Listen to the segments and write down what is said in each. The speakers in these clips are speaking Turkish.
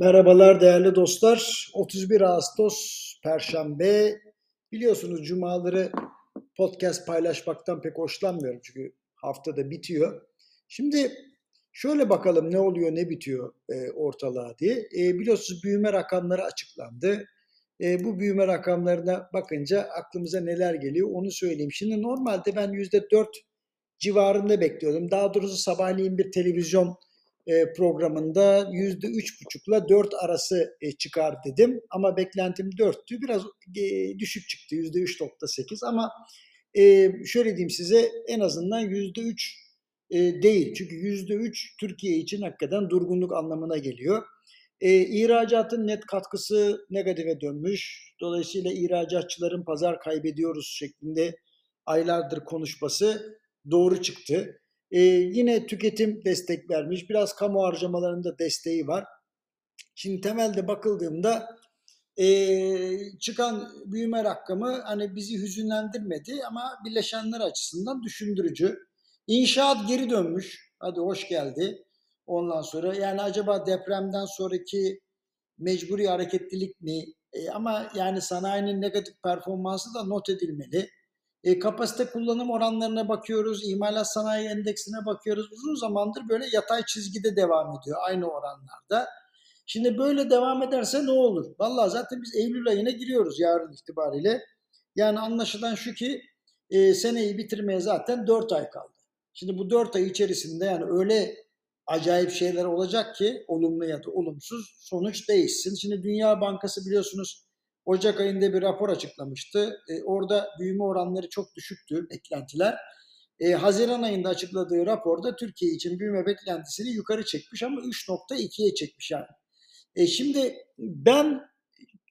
Merhabalar değerli dostlar. 31 Ağustos Perşembe. Biliyorsunuz cumaları podcast paylaşmaktan pek hoşlanmıyorum çünkü haftada bitiyor. Şimdi şöyle bakalım ne oluyor ne bitiyor e, ortalığa diye. E, biliyorsunuz büyüme rakamları açıklandı. E, bu büyüme rakamlarına bakınca aklımıza neler geliyor onu söyleyeyim. Şimdi normalde ben %4 civarında bekliyordum. Daha doğrusu sabahleyin bir televizyon programında yüzde üç buçukla dört arası e, çıkar dedim. Ama beklentim dörttü. Biraz e, düşük çıktı yüzde üç nokta sekiz ama şöyle diyeyim size en azından yüzde üç değil. Çünkü yüzde üç Türkiye için hakikaten durgunluk anlamına geliyor. E, ihracatın net katkısı negatife dönmüş. Dolayısıyla ihracatçıların pazar kaybediyoruz şeklinde aylardır konuşması doğru çıktı. E, yine tüketim destek vermiş. Biraz kamu harcamalarında desteği var. Şimdi temelde bakıldığımda e, çıkan büyüme rakamı hani bizi hüzünlendirmedi ama bileşenler açısından düşündürücü. İnşaat geri dönmüş. Hadi hoş geldi. Ondan sonra yani acaba depremden sonraki mecburi hareketlilik mi? E, ama yani sanayinin negatif performansı da not edilmeli. E, kapasite kullanım oranlarına bakıyoruz, imalat sanayi endeksine bakıyoruz. Uzun zamandır böyle yatay çizgide devam ediyor aynı oranlarda. Şimdi böyle devam ederse ne olur? Vallahi zaten biz Eylül ayına giriyoruz yarın itibariyle. Yani anlaşılan şu ki e, seneyi bitirmeye zaten 4 ay kaldı. Şimdi bu 4 ay içerisinde yani öyle acayip şeyler olacak ki olumlu ya da olumsuz sonuç değişsin. Şimdi Dünya Bankası biliyorsunuz Ocak ayında bir rapor açıklamıştı. E, orada büyüme oranları çok düşüktü beklentiler. E, Haziran ayında açıkladığı raporda Türkiye için büyüme beklentisini yukarı çekmiş ama 3.2'ye çekmiş yani. E, şimdi ben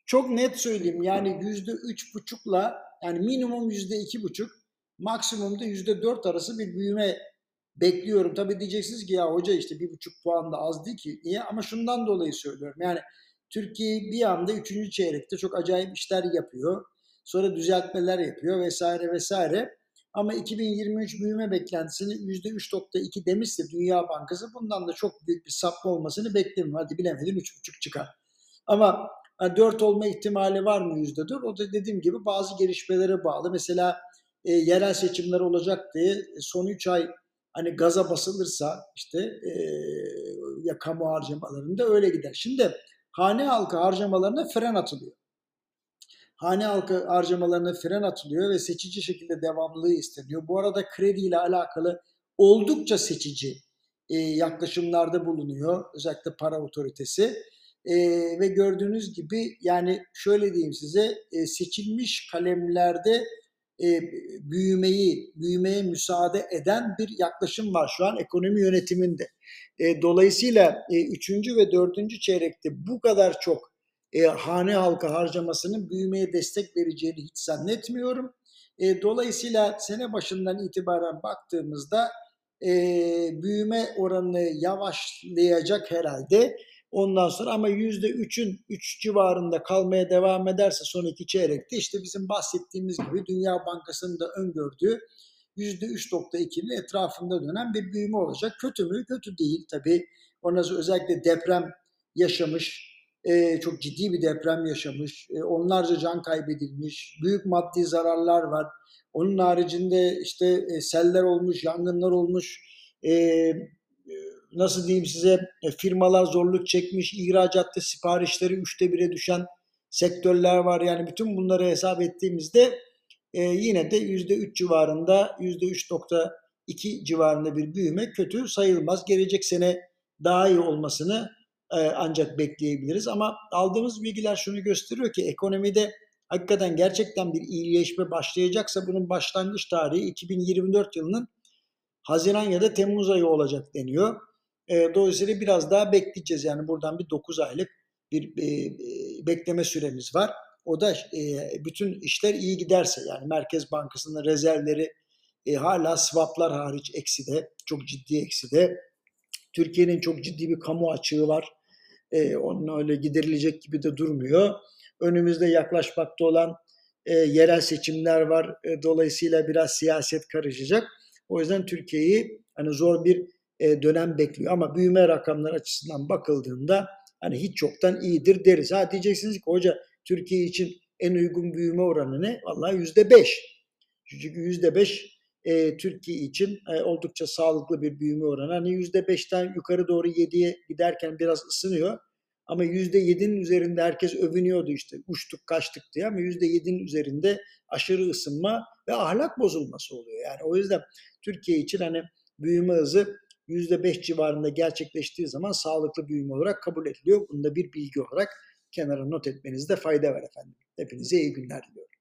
çok net söyleyeyim yani yüzde üç buçukla yani minimum yüzde iki buçuk maksimumda yüzde dört arası bir büyüme bekliyorum. Tabii diyeceksiniz ki ya hoca işte bir buçuk puan da az değil ki. Niye? Ama şundan dolayı söylüyorum. Yani Türkiye bir anda üçüncü çeyrekte çok acayip işler yapıyor. Sonra düzeltmeler yapıyor vesaire vesaire. Ama 2023 büyüme beklentisini %3.2 demişse Dünya Bankası bundan da çok büyük bir sapma olmasını beklemiyorum. Hadi bilemedim 3.5 çıkar. Ama 4 olma ihtimali var mı %4? O da dediğim gibi bazı gelişmelere bağlı. Mesela e, yerel seçimler olacak diye son 3 ay hani gaza basılırsa işte e, ya kamu harcamalarında öyle gider. Şimdi hane halkı harcamalarına fren atılıyor. Hane halkı harcamalarına fren atılıyor ve seçici şekilde devamlılığı isteniyor. Bu arada kredi ile alakalı oldukça seçici e, yaklaşımlarda bulunuyor. Özellikle para otoritesi. E, ve gördüğünüz gibi yani şöyle diyeyim size e, seçilmiş kalemlerde e, büyümeyi, büyümeye müsaade eden bir yaklaşım var şu an ekonomi yönetiminde. E, dolayısıyla e, üçüncü ve dördüncü çeyrekte bu kadar çok e, hane halka harcamasının büyümeye destek vereceğini hiç zannetmiyorum. E, dolayısıyla sene başından itibaren baktığımızda e, büyüme oranı yavaşlayacak herhalde. Ondan sonra ama yüzde üçün üç civarında kalmaya devam ederse son iki çeyrekte işte bizim bahsettiğimiz gibi Dünya Bankası'nın da öngördüğü yüzde 3.2'nin etrafında dönen bir büyüme olacak. Kötü mü? Kötü değil tabii. Ondan özellikle deprem yaşamış, e, çok ciddi bir deprem yaşamış, e, onlarca can kaybedilmiş, büyük maddi zararlar var. Onun haricinde işte e, seller olmuş, yangınlar olmuş, e, nasıl diyeyim size e, firmalar zorluk çekmiş, ihracatta siparişleri üçte bire düşen sektörler var. Yani bütün bunları hesap ettiğimizde e, yine de yüzde üç civarında, yüzde üç nokta iki civarında bir büyüme kötü sayılmaz. Gelecek sene daha iyi olmasını e, ancak bekleyebiliriz. Ama aldığımız bilgiler şunu gösteriyor ki ekonomide hakikaten gerçekten bir iyileşme başlayacaksa bunun başlangıç tarihi 2024 yılının Haziran ya da Temmuz ayı olacak deniyor. E, dolayısıyla biraz daha bekleyeceğiz. Yani buradan bir 9 aylık bir e, bekleme süremiz var. O da e, bütün işler iyi giderse yani Merkez Bankası'nın rezervleri e, hala swaplar hariç ekside, çok ciddi ekside. Türkiye'nin çok ciddi bir kamu açığı var. E, onun öyle giderilecek gibi de durmuyor. Önümüzde yaklaşmakta olan e, yerel seçimler var. E, dolayısıyla biraz siyaset karışacak. O yüzden Türkiye'yi hani zor bir e, dönem bekliyor. Ama büyüme rakamları açısından bakıldığında hani hiç çoktan iyidir deriz. Ha diyeceksiniz ki hoca Türkiye için en uygun büyüme oranı ne? Vallahi yüzde beş. Çünkü yüzde beş e, Türkiye için e, oldukça sağlıklı bir büyüme oranı. Hani yüzde beşten yukarı doğru yediye giderken biraz ısınıyor. Ama yüzde yedinin üzerinde herkes övünüyordu işte uçtuk kaçtık diye ama yüzde yedinin üzerinde aşırı ısınma ve ahlak bozulması oluyor. Yani o yüzden Türkiye için hani büyüme hızı yüzde beş civarında gerçekleştiği zaman sağlıklı büyüme olarak kabul ediliyor. Bunu da bir bilgi olarak kenara not etmenizde fayda var efendim. Hepinize iyi günler diliyorum.